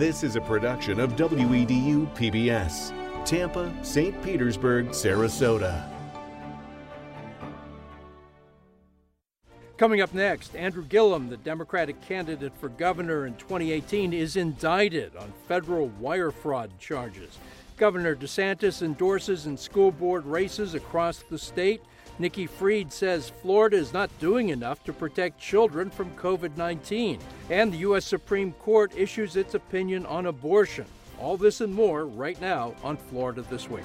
This is a production of WEDU PBS, Tampa, St. Petersburg, Sarasota. Coming up next, Andrew Gillum, the Democratic candidate for governor in 2018, is indicted on federal wire fraud charges. Governor DeSantis endorses in school board races across the state. Nikki Fried says Florida is not doing enough to protect children from COVID 19. And the U.S. Supreme Court issues its opinion on abortion. All this and more right now on Florida This Week.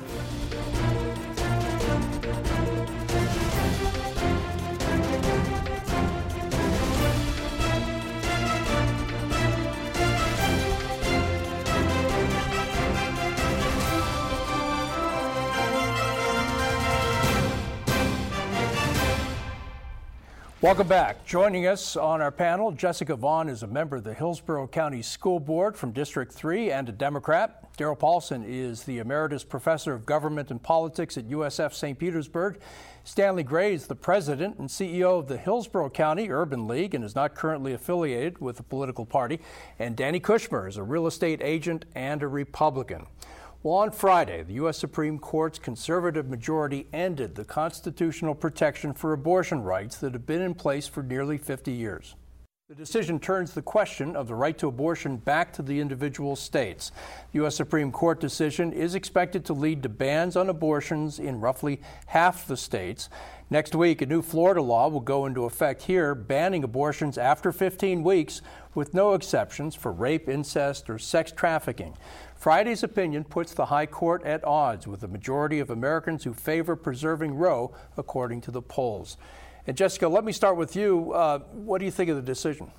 Welcome back. Joining us on our panel, Jessica Vaughn is a member of the Hillsborough County School Board from District 3 and a Democrat. Darryl Paulson is the Emeritus Professor of Government and Politics at USF St. Petersburg. Stanley Gray is the President and CEO of the Hillsborough County Urban League and is not currently affiliated with a political party. And Danny Kushmer is a real estate agent and a Republican. Well, on Friday, the U.S. Supreme Court's conservative majority ended the constitutional protection for abortion rights that have been in place for nearly 50 years. The decision turns the question of the right to abortion back to the individual states. The U.S. Supreme Court decision is expected to lead to bans on abortions in roughly half the states. Next week, a new Florida law will go into effect here, banning abortions after 15 weeks with no exceptions for rape, incest, or sex trafficking. Friday's opinion puts the High Court at odds with the majority of Americans who favor preserving Roe, according to the polls. And Jessica, let me start with you. Uh, what do you think of the decision?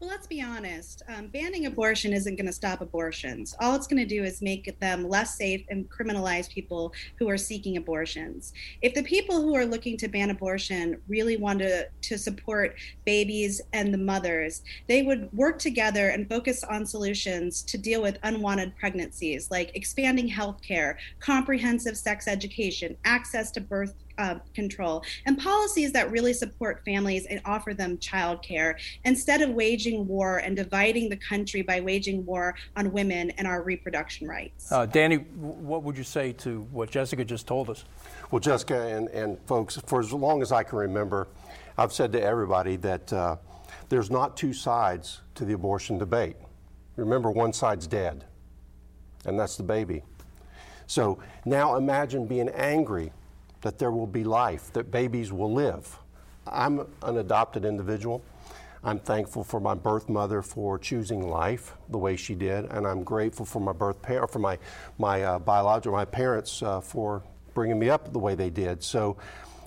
Well, let's be honest. Um, banning abortion isn't going to stop abortions. All it's going to do is make them less safe and criminalize people who are seeking abortions. If the people who are looking to ban abortion really want to, to support babies and the mothers, they would work together and focus on solutions to deal with unwanted pregnancies, like expanding health care, comprehensive sex education, access to birth uh, control, and policies that really support families and offer them childcare instead of waging war and dividing the country by waging war on women and our reproduction rights. Uh, Danny, what would you say to what Jessica just told us? Well, Jessica and, and folks, for as long as I can remember, I've said to everybody that uh, there's not two sides to the abortion debate. Remember, one side's dead, and that's the baby. So now imagine being angry that there will be life, that babies will live. I'm an adopted individual. I'm thankful for my birth mother for choosing life the way she did, and I'm grateful for my birth parent, for my my uh, biological my parents uh, for bringing me up the way they did. So,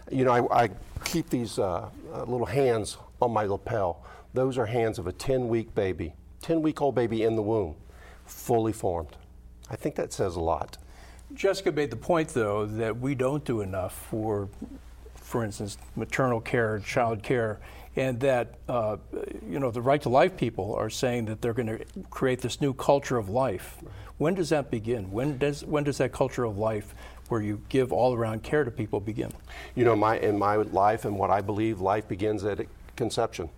you know, I, I keep these uh, uh little hands on my lapel. Those are hands of a 10 week baby, 10 week old baby in the womb, fully formed. I think that says a lot. Jessica made the point, though, that we don't do enough for, for instance, maternal care, child care, and that uh, you know the right to life people are saying that they're going to create this new culture of life. When does that begin? When does when does that culture of life, where you give all around care to people, begin? You know, my in my life and what I believe, life begins at conception.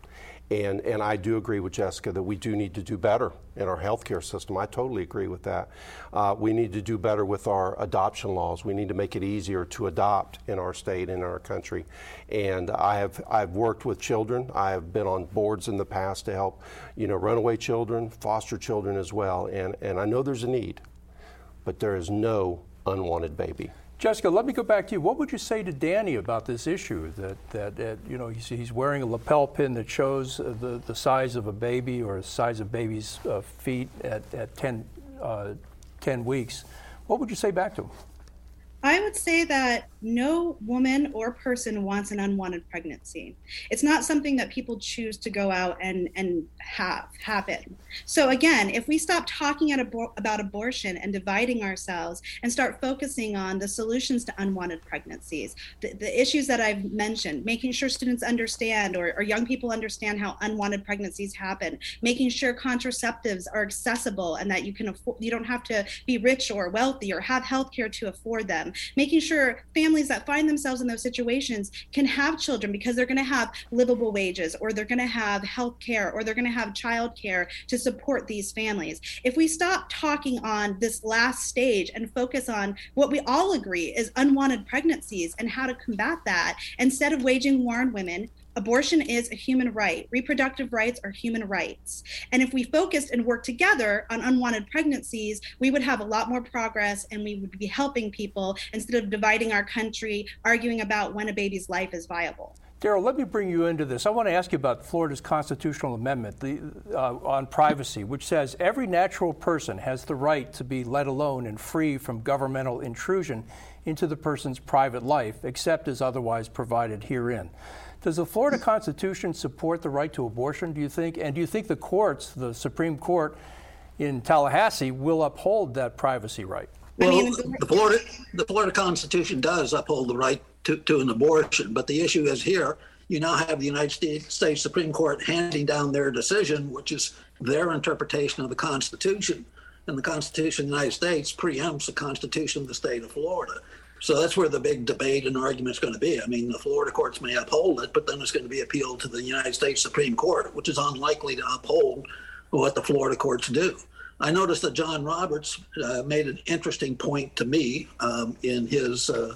And, and I do agree with Jessica that we do need to do better in our healthcare system. I totally agree with that. Uh, we need to do better with our adoption laws. We need to make it easier to adopt in our state in our country. And I have I've worked with children. I have been on boards in the past to help, you know, runaway children, foster children as well. And and I know there's a need, but there is no unwanted baby. Jessica, let me go back to you. What would you say to Danny about this issue? That, that, that you know, he's, he's, wearing a lapel pin that shows the, the size of a baby or the size of baby's uh, feet at, at 10, uh, 10 weeks. What would you say back to him? I would say that no woman or person wants an unwanted pregnancy. It's not something that people choose to go out and, and have happen. So again, if we stop talking abo- about abortion and dividing ourselves and start focusing on the solutions to unwanted pregnancies, the, the issues that I've mentioned, making sure students understand or, or young people understand how unwanted pregnancies happen, making sure contraceptives are accessible and that you can afford, you don't have to be rich or wealthy or have health care to afford them making sure families that find themselves in those situations can have children because they're going to have livable wages or they're going to have health care or they're going to have child care to support these families. If we stop talking on this last stage and focus on what we all agree is unwanted pregnancies and how to combat that, instead of waging war on women, abortion is a human right. Reproductive rights are human rights. And if we focused and worked together on unwanted pregnancies, we would have a lot more progress and we would be helping people instead of dividing our country, arguing about when a baby's life is viable. Darryl, let me bring you into this. I want to ask you about Florida's constitutional amendment the, uh, on privacy, which says every natural person has the right to be let alone and free from governmental intrusion into the person's private life, except as otherwise provided herein. Does the Florida Constitution support the right to abortion, do you think? And do you think the courts, the Supreme Court in Tallahassee, will uphold that privacy right? Well, the Florida, the Florida Constitution does uphold the right to, to an abortion, but the issue is here you now have the United States Supreme Court handing down their decision, which is their interpretation of the Constitution. And the Constitution of the United States preempts the Constitution of the state of Florida. So that's where the big debate and argument is going to be. I mean, the Florida courts may uphold it, but then it's going to be appealed to the United States Supreme Court, which is unlikely to uphold what the Florida courts do. I noticed that John Roberts uh, made an interesting point to me um, in his uh,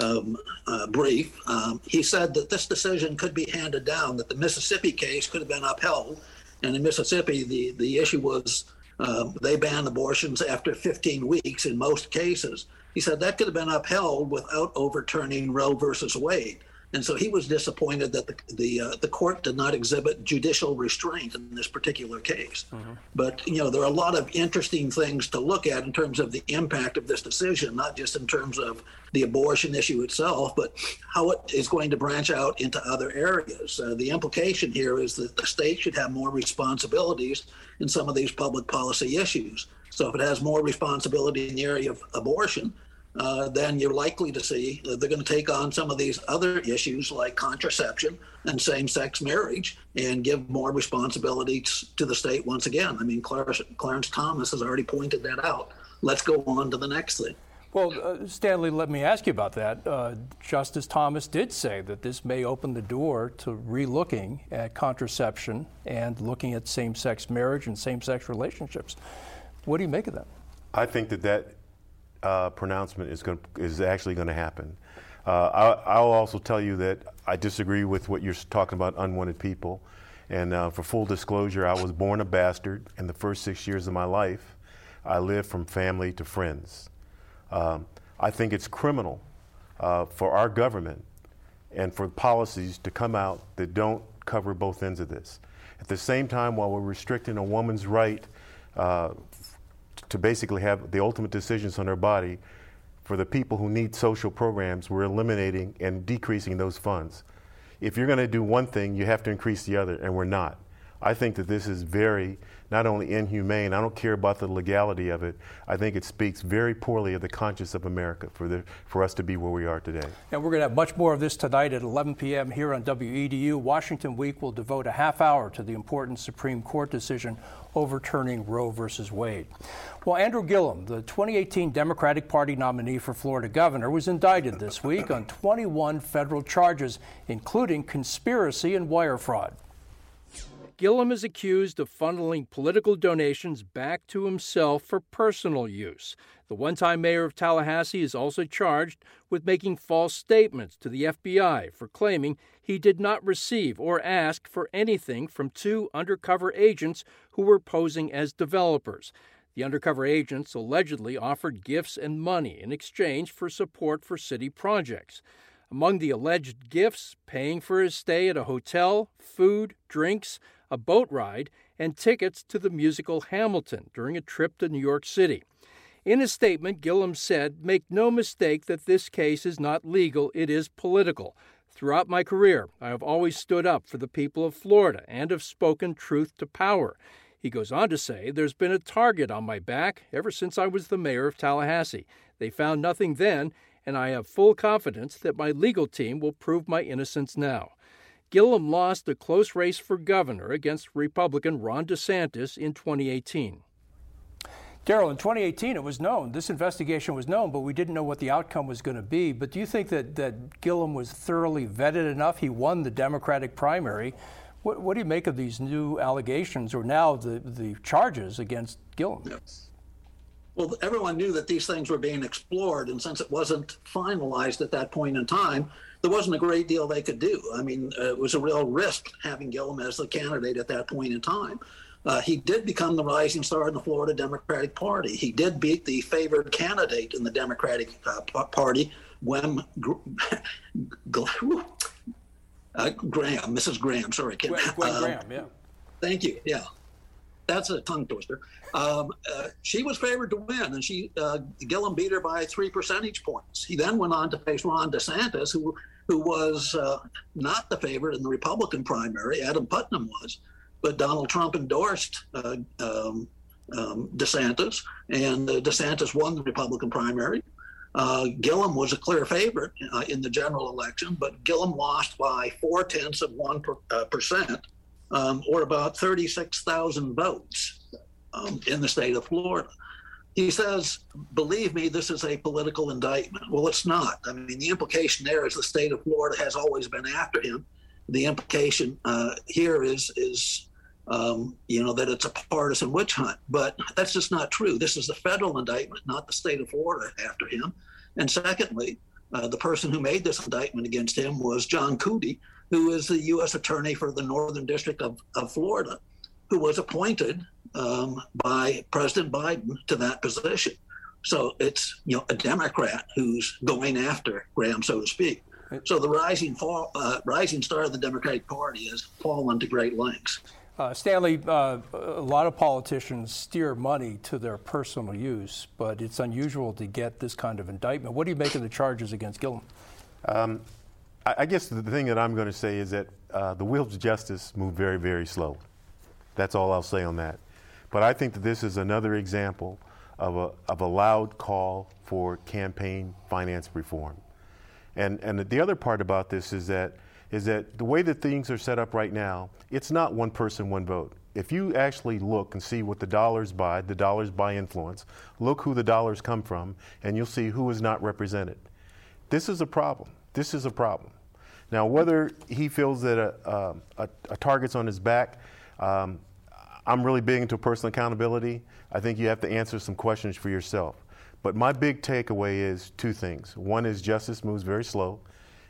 um, uh, brief. Um, he said that this decision could be handed down, that the Mississippi case could have been upheld. And in Mississippi, the, the issue was um, they banned abortions after 15 weeks in most cases. He said that could have been upheld without overturning Roe versus Wade. And so he was disappointed that the the, uh, the court did not exhibit judicial restraint in this particular case. Mm-hmm. But you know there are a lot of interesting things to look at in terms of the impact of this decision, not just in terms of the abortion issue itself, but how it is going to branch out into other areas. Uh, the implication here is that the state should have more responsibilities in some of these public policy issues. So if it has more responsibility in the area of abortion, uh, then you're likely to see that they're going to take on some of these other issues like contraception and same-sex marriage and give more responsibilities to the state once again. I mean, Clarence, Clarence Thomas has already pointed that out. Let's go on to the next thing. Well, uh, Stanley, let me ask you about that. Uh, Justice Thomas did say that this may open the door to relooking at contraception and looking at same sex marriage and same sex relationships. What do you make of that? I think that that uh, pronouncement is going is actually going to happen. Uh, I, will also tell you that I disagree with what you're talking about unwanted people. And uh, for full disclosure, I was born a bastard. In the first six years of my life, I lived from family to friends. Um, I think it's criminal uh, for our government and for policies to come out that don't cover both ends of this. At the same time, while we're restricting a woman's right uh, to basically have the ultimate decisions on their body. For the people who need social programs, we're eliminating and decreasing those funds. If you're going to do one thing, you have to increase the other, and we're not. I think that this is very not only inhumane, I don't care about the legality of it. I think it speaks very poorly of the conscience of America for, the, for us to be where we are today. And we're going to have much more of this tonight at 11 p.m. here on WEDU. Washington Week will devote a half hour to the important Supreme Court decision overturning Roe versus Wade. Well, Andrew Gillum, the 2018 Democratic Party nominee for Florida governor, was indicted this week on 21 federal charges, including conspiracy and wire fraud. Gillum is accused of funneling political donations back to himself for personal use. The one time mayor of Tallahassee is also charged with making false statements to the FBI for claiming he did not receive or ask for anything from two undercover agents who were posing as developers. The undercover agents allegedly offered gifts and money in exchange for support for city projects. Among the alleged gifts, paying for his stay at a hotel, food, drinks, a boat ride, and tickets to the musical Hamilton during a trip to New York City. In a statement, Gillum said, Make no mistake that this case is not legal, it is political. Throughout my career, I have always stood up for the people of Florida and have spoken truth to power. He goes on to say, There's been a target on my back ever since I was the mayor of Tallahassee. They found nothing then, and I have full confidence that my legal team will prove my innocence now. Gillum lost a close race for governor against Republican Ron DeSantis in 2018. Darryl, in 2018, it was known, this investigation was known, but we didn't know what the outcome was going to be. But do you think that, that Gillum was thoroughly vetted enough? He won the Democratic primary. What, what do you make of these new allegations, or now the, the charges against Gillum? Yes. Well, everyone knew that these things were being explored, and since it wasn't finalized at that point in time, there wasn't a great deal they could do. I mean, uh, it was a real risk having Gillum as the candidate at that point in time. Uh, he did become the rising star in the Florida Democratic Party. He did beat the favored candidate in the Democratic uh, Party, Gr- uh, Graham, Mrs. Graham. Sorry, Gwen, Gwen um, Graham. Yeah. Thank you. Yeah, that's a tongue twister. Um, uh, she was favored to win, and she uh, Gillum beat her by three percentage points. He then went on to face Ron DeSantis, who who was uh, not the favorite in the Republican primary. Adam Putnam was but Donald Trump endorsed uh, um, um, DeSantis, and uh, DeSantis won the Republican primary. Uh, Gillum was a clear favorite uh, in the general election, but Gillum lost by four tenths of one per, uh, percent, um, or about 36,000 votes um, in the state of Florida. He says, believe me, this is a political indictment. Well, it's not. I mean, the implication there is the state of Florida has always been after him. The implication uh, here is is um, you know, that it's a partisan witch hunt. But that's just not true. This is the federal indictment, not the state of Florida after him. And secondly, uh, the person who made this indictment against him was John Cooney, who is the U.S. Attorney for the Northern District of, of Florida, who was appointed um, by President Biden to that position. So it's you know a Democrat who's going after Graham, so to speak. So the rising fall, uh, rising star of the Democratic Party has fallen to great lengths. Uh, Stanley, uh, a lot of politicians steer money to their personal use, but it's unusual to get this kind of indictment. What do you make of the charges against Gillum? Um, I, guess the thing that I'm going to say is that uh, the wheels of justice move very, very slow. That's all I'll say on that. But I think that this is another example of a, of a loud call for campaign finance reform. And, and the other part about this is that is that the way that things are set up right now, it's not one person, one vote. If you actually look and see what the dollars buy, the dollars buy influence, look who the dollars come from, and you'll see who is not represented. This is a problem. This is a problem. Now, whether he feels that a, a, a target's on his back, um, I'm really big into personal accountability. I think you have to answer some questions for yourself. But my big takeaway is two things. One is justice moves very slow.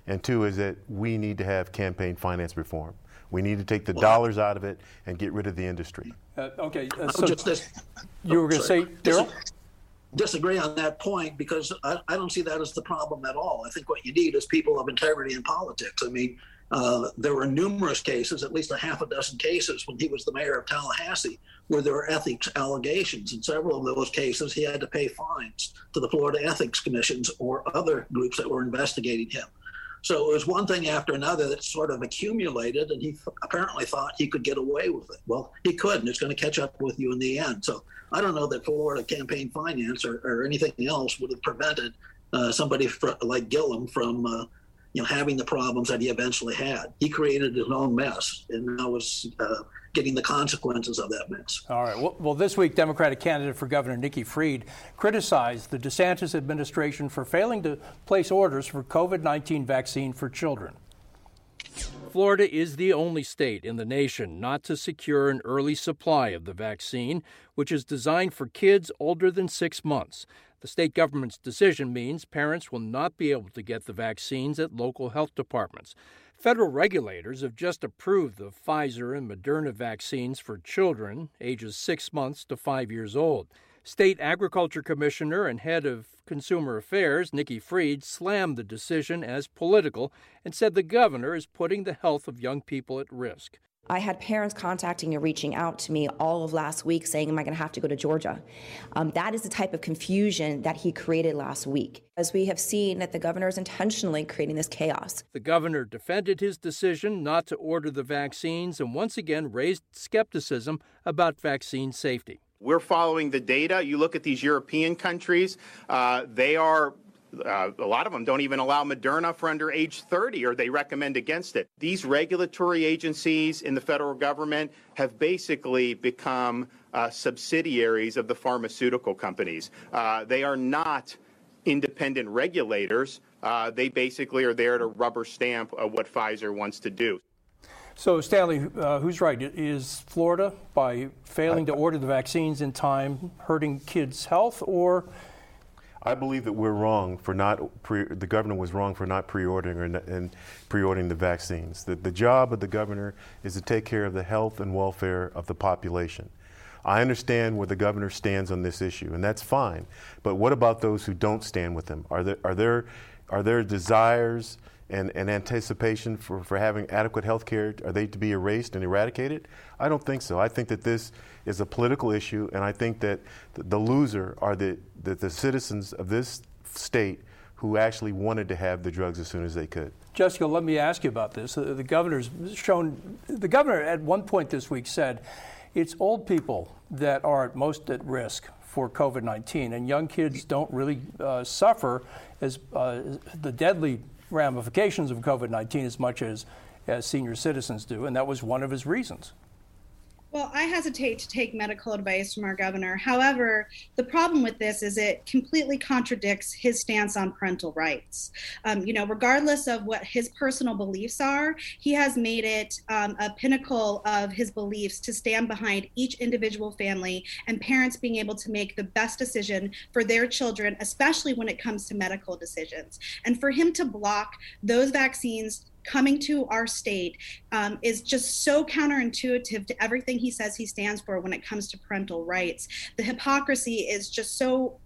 And two is that we need to have campaign finance reform. We need to take the well, dollars out of it and get rid of the industry. Uh, okay, uh, so just you were going to say, Darryl? Disagree on that point because I, I, don't see that as the problem at all. I think what you need is people of integrity in politics. I mean, uh, there were numerous cases, at least a half a dozen cases, when he was the mayor of Tallahassee, where there were ethics allegations. In several of those cases, he had to pay fines to the Florida Ethics Commissions or other groups that were investigating him. So it was one thing after another that sort of accumulated, and he apparently thought he could get away with it. Well, he couldn't. It's going to catch up with you in the end. So I don't know that Florida campaign finance or, or anything else would have prevented uh, somebody fr- like Gillum from, uh, you know, having the problems that he eventually had. He created his own mess, and now was uh, getting the consequences of that mess. All right. Well, well, this week, Democratic candidate for governor Nikki Fried criticized the DeSantis administration for failing to place orders for COVID 19 vaccine for children. Florida is the only state in the nation not to secure an early supply of the vaccine, which is designed for kids older than six months. The state government's decision means parents will not be able to get the vaccines at local health departments. Federal regulators have just approved the Pfizer and Moderna vaccines for children ages six months to five years old. State Agriculture Commissioner and Head of Consumer Affairs, Nikki Fried, slammed the decision as political and said the governor is putting the health of young people at risk. I had parents contacting and reaching out to me all of last week saying, Am I going to have to go to Georgia? Um, that is the type of confusion that he created last week. As we have seen that the governor is intentionally creating this chaos. The governor defended his decision not to order the vaccines and once again raised skepticism about vaccine safety. We're following the data. You look at these European countries, uh, they are uh, a lot of them don't even allow Moderna for under age 30, or they recommend against it. These regulatory agencies in the federal government have basically become uh, subsidiaries of the pharmaceutical companies. Uh, they are not independent regulators. Uh, they basically are there to rubber stamp uh, what Pfizer wants to do. So, Stanley, uh, who's right? Is Florida, by failing to order the vaccines in time, hurting kids' health, or I believe that we're wrong for not pre, the governor was wrong for not pre-ordering and pre-ordering the vaccines. The, the job of the governor is to take care of the health and welfare of the population. I understand where the governor stands on this issue, and that's fine. But what about those who don't stand with him? Are there are there are there desires and, and anticipation for, for having adequate health care, are they to be erased and eradicated? I don't think so. I think that this is a political issue, and I think that the, loser are the, the, the citizens of this state who actually wanted to have the drugs as soon as they could. Jessica, let me ask you about this. The, the governor's shown, the governor at one point this week said it's old people that are most at risk for COVID 19, and young kids don't really uh, suffer as uh, the deadly ramifications of COVID 19 as much as, as senior citizens do, and that was one of his reasons. Well, I hesitate to take medical advice from our governor. However, the problem with this is it completely contradicts his stance on parental rights. Um, you know, regardless of what his personal beliefs are, he has made it um, a pinnacle of his beliefs to stand behind each individual family and parents being able to make the best decision for their children, especially when it comes to medical decisions. And for him to block those vaccines coming to our state um, is just so counterintuitive to everything he says he stands for when it comes to parental rights. The hypocrisy is just so,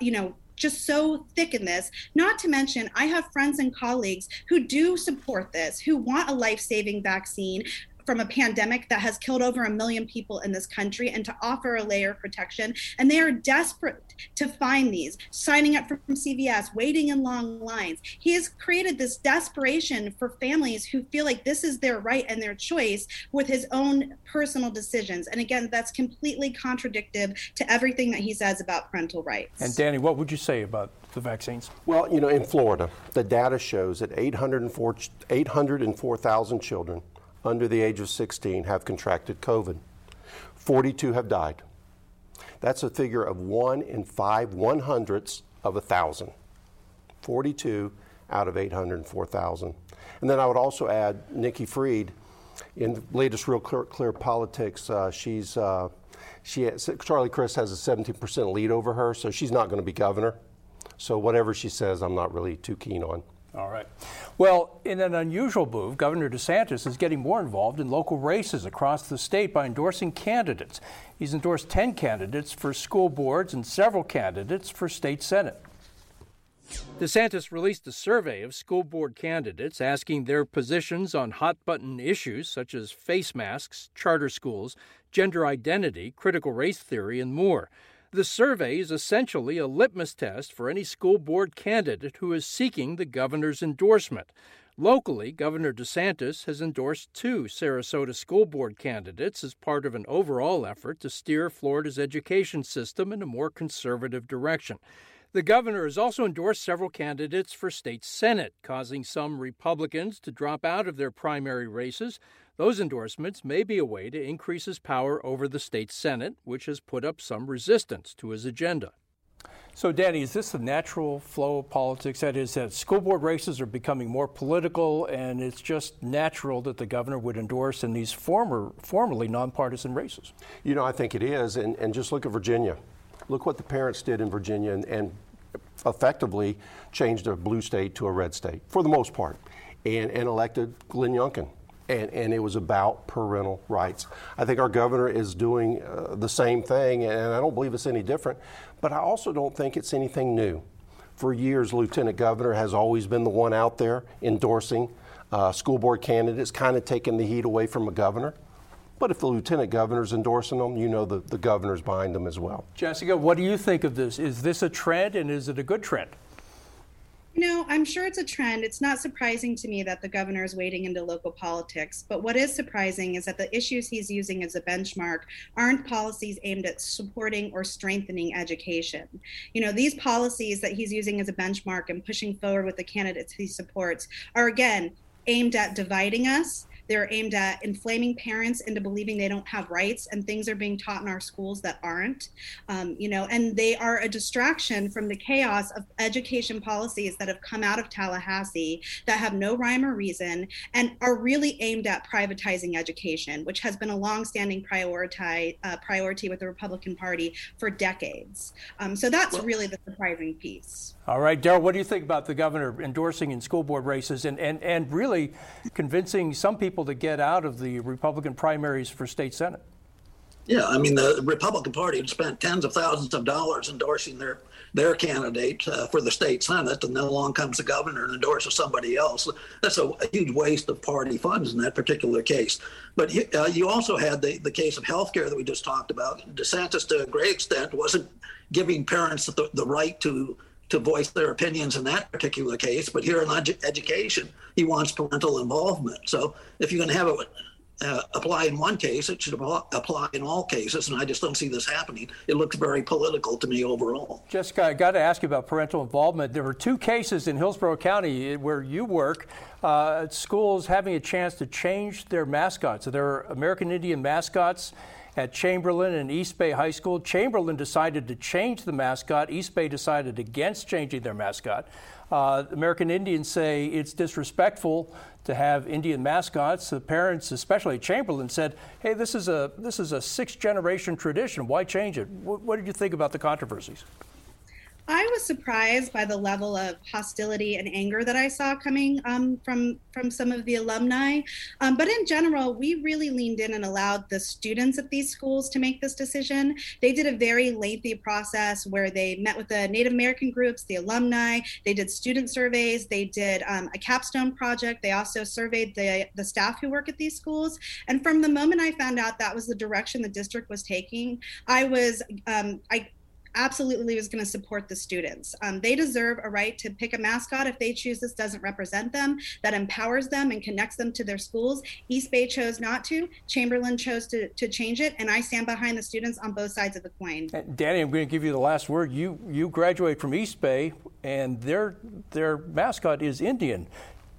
you know, just so thick in this. Not to mention, I have friends and colleagues who do support this, who want a life saving vaccine, from a pandemic that has killed over a million people in this country and to offer a layer of protection. And they are desperate to find these, signing up from CVS, waiting in long lines. He has created this desperation for families who feel like this is their right and their choice with his own personal decisions. And again, that's completely contradictory to everything that he says about parental rights. And Danny, what would you say about the vaccines? Well, you know, in Florida, the data shows that 804,000 children under the age of 16 have contracted COVID. 42 have died. That's a figure of one in five one hundredths of a thousand. 42 out of 804,000. And then I would also add Nikki Fried in the latest Real Clear, Clear Politics. Uh, she's uh, she has, Charlie Crist has a 17% lead over her, so she's not going to be governor. So whatever she says, I'm not really too keen on. All right. Well, in an unusual move, Governor DeSantis is getting more involved in local races across the state by endorsing candidates. He's endorsed 10 candidates for school boards and several candidates for state senate. DeSantis released a survey of school board candidates asking their positions on hot button issues such as face masks, charter schools, gender identity, critical race theory, and more. The survey is essentially a litmus test for any school board candidate who is seeking the governor's endorsement. Locally, Governor DeSantis has endorsed two Sarasota school board candidates as part of an overall effort to steer Florida's education system in a more conservative direction. The governor has also endorsed several candidates for state senate, causing some Republicans to drop out of their primary races. Those endorsements may be a way to increase his power over the state senate, which has put up some resistance to his agenda. So, Danny, is this the natural flow of politics? That is, that school board races are becoming more political, and it's just natural that the governor would endorse in these former, formerly nonpartisan races. You know, I think it is, and, and just look at Virginia. Look what the parents did in Virginia and, and effectively changed a blue state to a red state for the most part and, and elected Glenn Youngkin. And, and, it was about parental rights. I think our governor is doing uh, the same thing, and I don't believe it's any different, but I also don't think it's anything new. For years, Lieutenant Governor has always been the one out there endorsing uh, school board candidates, kind of taking the heat away from a governor. But if the lieutenant governor's endorsing them, you know the, the governor's behind them as well. Jessica, what do you think of this? Is this a trend and is it a good trend? You know, I'm sure it's a trend. It's not surprising to me that the governor is wading into local politics. But what is surprising is that the issues he's using as a benchmark aren't policies aimed at supporting or strengthening education. You know, these policies that he's using as a benchmark and pushing forward with the candidates he supports are, again, aimed at dividing us They're aimed at inflaming parents into believing they don't have rights, and things are being taught in our schools that aren't. Um, you know, and they are a distraction from the chaos of education policies that have come out of Tallahassee that have no rhyme or reason and are really aimed at privatizing education, which has been a longstanding priority uh, priority with the Republican Party for decades. Um, so that's really the surprising piece. All right, Darryl, what do you think about the governor endorsing in school board races and, and, and really convincing some people to get out of the Republican primaries for state senate? Yeah, I mean, the Republican Party had spent tens of thousands of dollars endorsing their their candidate uh, for the state senate, and then along comes the governor and endorses somebody else. That's a, a huge waste of party funds in that particular case. But uh, you also had the, the case of health care that we just talked about. DeSantis, to a great extent, wasn't giving parents the, the right to to voice their opinions in that particular case. But here in edu- education, he wants parental involvement. So if you're going to have it uh, apply in one case, it should apply in all cases, and I just don't see this happening. It looks very political to me overall. Jessica, I got to ask you about parental involvement. There were two cases in Hillsborough County where you work, uh, schools having a chance to change their mascots. So there are American Indian mascots at Chamberlain and East Bay High School. Chamberlain decided to change the mascot. East Bay decided against changing their mascot. Uh, American Indians say it's disrespectful to have Indian mascots. The parents, especially Chamberlain, said, "Hey, this is a this is a sixth generation tradition. Why change it?" What, what did you think about the controversies? I was surprised by the level of hostility and anger that I saw coming um, from from some of the alumni. Um, but in general, we really leaned in and allowed the students at these schools to make this decision. They did a very lengthy process where they met with the Native American groups, the alumni. They did student surveys. They did um, a capstone project. They also surveyed the the staff who work at these schools. And from the moment I found out that was the direction the district was taking, I was um, I absolutely was going to support the students. Um, they deserve a right to pick a mascot if they choose this doesn't represent them, that empowers them and connects them to their schools. East Bay chose not to. Chamberlain chose to, to change it, and I stand behind the students on both sides of the coin. Danny, I'm going to give you the last word. You you graduate from East Bay, and their their mascot is Indian.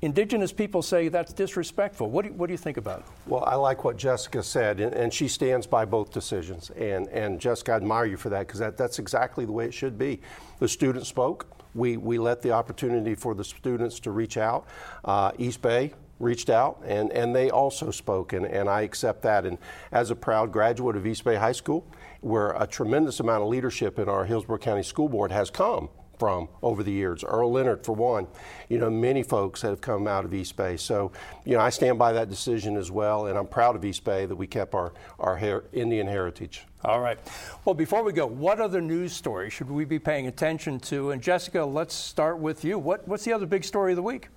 Indigenous people say that's disrespectful. What do, you, what do you think about it? Well, I like what Jessica said, and, and she stands by both decisions. And, and Jessica, I admire you for that because that, that's exactly the way it should be. The students spoke. We, we let the opportunity for the students to reach out. Uh, East Bay reached out, and, and they also spoke, and, and I accept that. And as a proud graduate of East Bay High School, where a tremendous amount of leadership in our Hillsborough County School Board has come from over the years. Earl Lennard, for one, you know, many folks that have come out of East Bay. So, you know, I stand by that decision as well, and I'm proud of East Bay that we kept our, our her- Indian heritage. All right. Well, before we go, what other news story should we be paying attention to? And Jessica, let's start with you. What, what's the other big story of the week?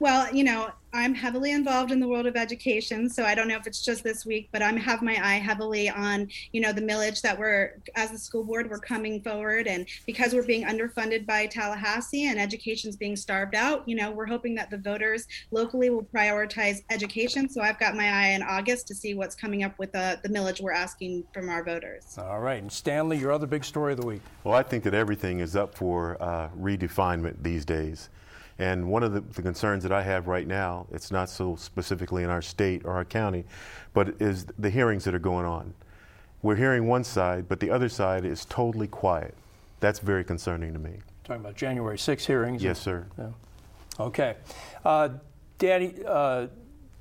Well, you know, I'm heavily involved in the world of education, so I don't know if it's just this week, but I'm have my eye heavily on, you know, the millage that we're as a school board we're coming forward, and because we're being underfunded by Tallahassee and education's being starved out, you know, we're hoping that the voters locally will prioritize education. So I've got my eye in August to see what's coming up with the, the millage we're asking from our voters. All right, and Stanley, your other big story of the week. Well, I think that everything is up for uh, redefinement these days. And one of the, the, concerns that I have right now, it's not so specifically in our state or our county, but is the hearings that are going on. We're hearing one side, but the other side is totally quiet. That's very concerning to me. Talking about January 6 hearings? Yes, sir. Yeah. Okay. Uh, Danny, uh,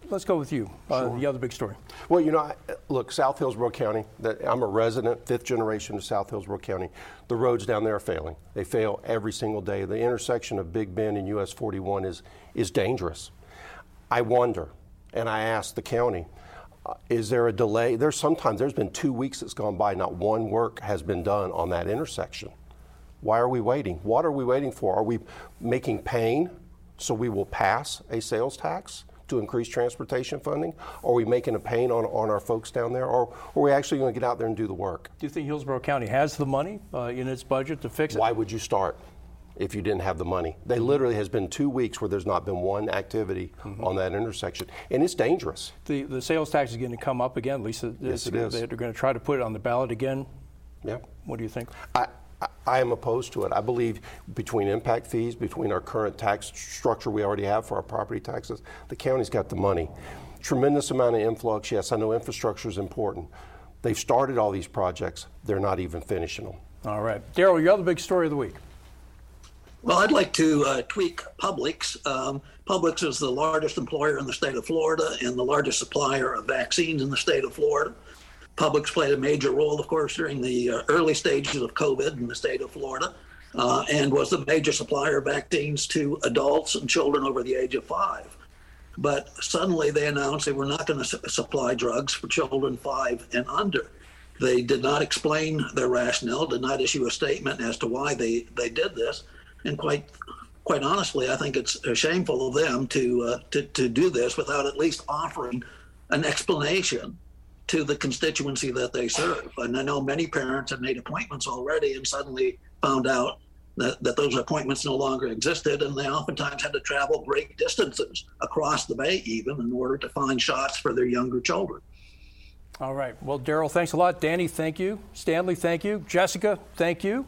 Let's go with you. Uh, sure. The other big story. Well, you know, I, look, South Hillsborough County. That I'm a resident, fifth generation of South Hillsborough County. The roads down there are failing. They fail every single day. The intersection of Big Bend and US 41 is is dangerous. I wonder, and I ask the county. Uh, is there a delay? There's sometimes there's been two weeks that's gone by, not one work has been done on that intersection. Why are we waiting? What are we waiting for? Are we making pain so we will pass a sales tax? To increase transportation funding? Are we making a pain on, on our folks down there? Or, are we actually going to get out there and do the work? Do you think Hillsborough County has the money uh, in its budget to fix it? Why would you start? if you didn't have the money. They literally has been two weeks where there's not been one activity mm-hmm. on that intersection, and it's dangerous. The the sales tax is going to come up again. Lisa, yes, it is. They're going to try to put it on the ballot again. Yeah. What do you think? I, I am opposed to it. I believe between impact fees, between our current tax structure we already have for our property taxes, the county's got the money. Tremendous amount of influx. Yes, I know infrastructure is important. They've started all these projects. They're not even finishing them. All right. Darryl, your other big story of the week. Well, I'd like to uh, tweak Publix. Um, Publix is the largest employer in the state of Florida and the largest supplier of vaccines in the state of Florida. Publix played a major role, of course, during the uh, early stages of COVID in the state of Florida, uh, and was the major supplier of vaccines to adults and children over the age of five. But suddenly they announced they were not going to su- supply drugs for children five and under. They did not explain their rationale, did not issue a statement as to why they, they did this, and quite quite honestly, I think it's shameful of them to, uh, to to do this without at least offering an explanation to the constituency that they serve. And I know many parents have made appointments already and suddenly found out that, that those appointments no longer existed, and they oftentimes had to travel great distances across the bay, even in order to find shots for their younger children. All right. Well, Darryl, thanks a lot. Danny, thank you. Stanley, thank you. Jessica, thank you.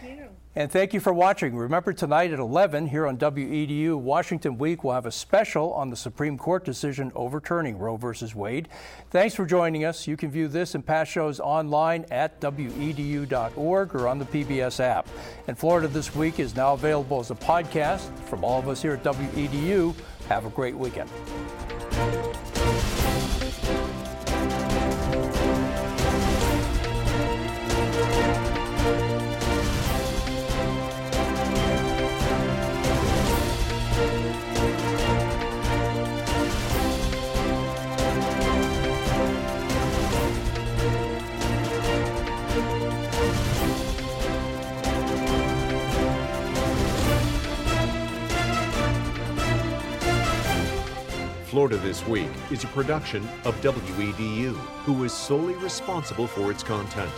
Thank you. And thank you for watching. Remember tonight at 11 here on WEDU Washington Week, we'll have a special on the Supreme Court decision overturning Roe v. Wade. Thanks for joining us. You can view this and past shows online at wedu.org or on the PBS app. And Florida This Week is now available as a podcast. From all of us here at WEDU, have a great weekend. Florida This Week is a production of WEDU, who is solely responsible for its content.